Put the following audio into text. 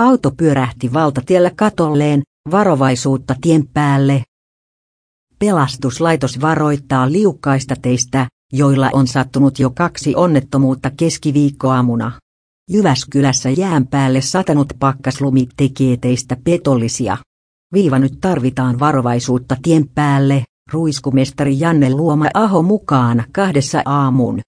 Auto pyörähti valtatiellä katolleen, varovaisuutta tien päälle. Pelastuslaitos varoittaa liukkaista teistä, joilla on sattunut jo kaksi onnettomuutta keskiviikkoaamuna. Jyväskylässä jään päälle satanut pakkaslumi tekee teistä petollisia. Viiva nyt tarvitaan varovaisuutta tien päälle, ruiskumestari Janne Luoma Aho mukaan kahdessa aamun.